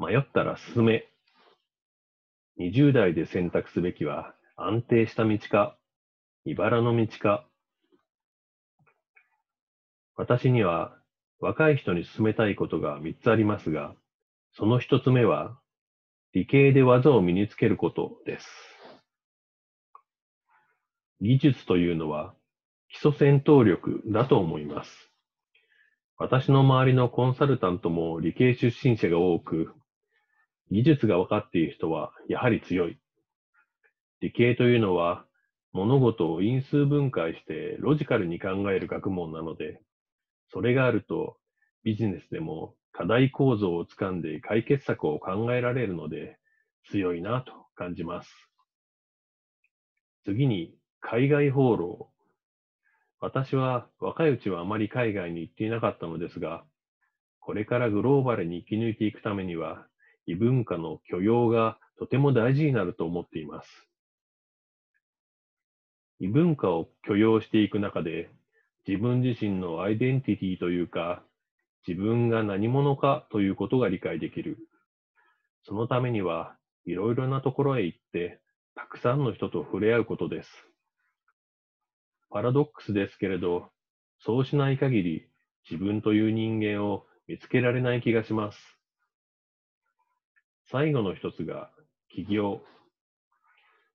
迷ったら進め。20代で選択すべきは安定した道か、茨の道か。私には若い人に進めたいことが3つありますが、その1つ目は理系で技を身につけることです。技術というのは基礎戦闘力だと思います。私の周りのコンサルタントも理系出身者が多く、技術が分かっている人はやはり強い。理系というのは物事を因数分解してロジカルに考える学問なので、それがあるとビジネスでも課題構造をつかんで解決策を考えられるので強いなと感じます。次に海外放浪。私は若いうちはあまり海外に行っていなかったのですが、これからグローバルに生き抜いていくためには異文化の許容がとても大事になると思っています。異文化を許容していく中で、自分自身のアイデンティティというか、自分が何者かということが理解できる。そのためには、いろいろなところへ行って、たくさんの人と触れ合うことです。パラドックスですけれど、そうしない限り、自分という人間を見つけられない気がします。最後の一つが起業。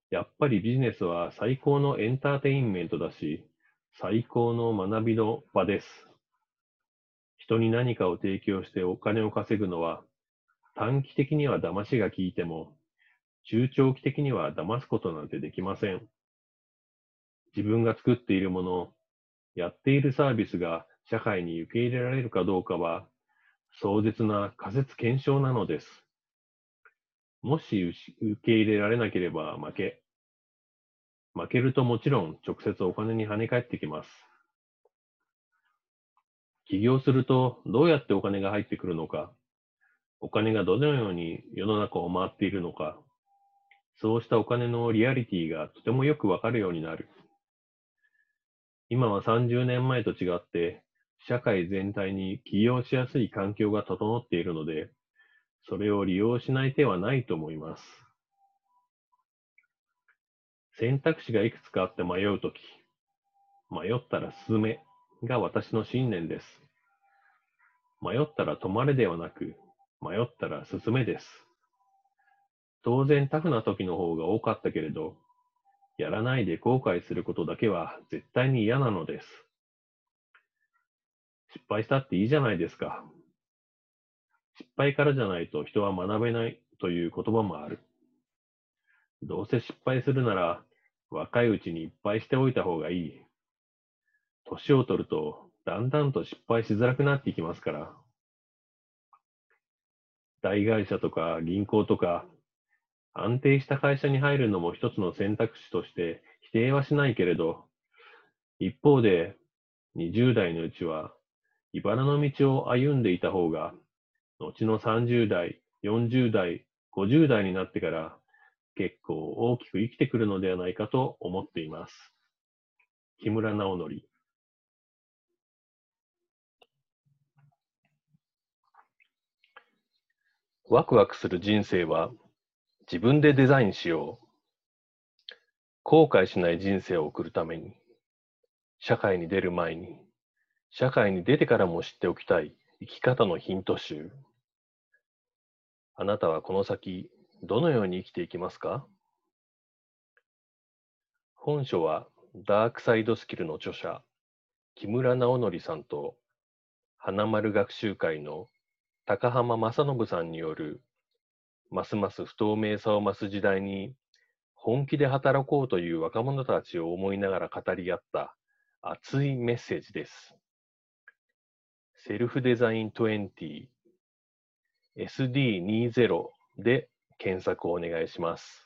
やっぱりビジネスは最高のエンターテインメントだし、最高の学びの場です。人に何かを提供してお金を稼ぐのは、短期的には騙しが効いても、中長期的には騙すことなんてできません。自分が作っているもの、やっているサービスが社会に受け入れられるかどうかは、壮絶な仮説検証なのです。もし受け入れられなければ負け。負けるともちろん直接お金に跳ね返ってきます。起業するとどうやってお金が入ってくるのか、お金がどのように世の中を回っているのか、そうしたお金のリアリティがとてもよくわかるようになる。今は30年前と違って、社会全体に起業しやすい環境が整っているので、それを利用しない手はないと思います。選択肢がいくつかあって迷うとき、迷ったら進めが私の信念です。迷ったら止まれではなく、迷ったら進めです。当然タフな時の方が多かったけれど、やらないで後悔することだけは絶対に嫌なのです。失敗したっていいじゃないですか。失敗からじゃないと人は学べないという言葉もある。どうせ失敗するなら若いうちにいっぱいしておいた方がいい。年を取るとだんだんと失敗しづらくなっていきますから。大会社とか銀行とか安定した会社に入るのも一つの選択肢として否定はしないけれど、一方で20代のうちは茨の道を歩んでいた方が後の30代、40代、50代になってから結構大きく生きてくるのではないかと思っています。木村直則。ワクワクする人生は自分でデザインしよう。後悔しない人生を送るために、社会に出る前に、社会に出てからも知っておきたい生き方のヒント集。あなたはこの先、どのように生きていきますか？本書は、ダークサイドスキルの著者、木村直則さんと、花丸学習会の高浜正信さんによる、ますます不透明さを増す時代に、本気で働こうという若者たちを思いながら語り合った熱いメッセージです。セルフデザイン20 SD20 で検索をお願いします。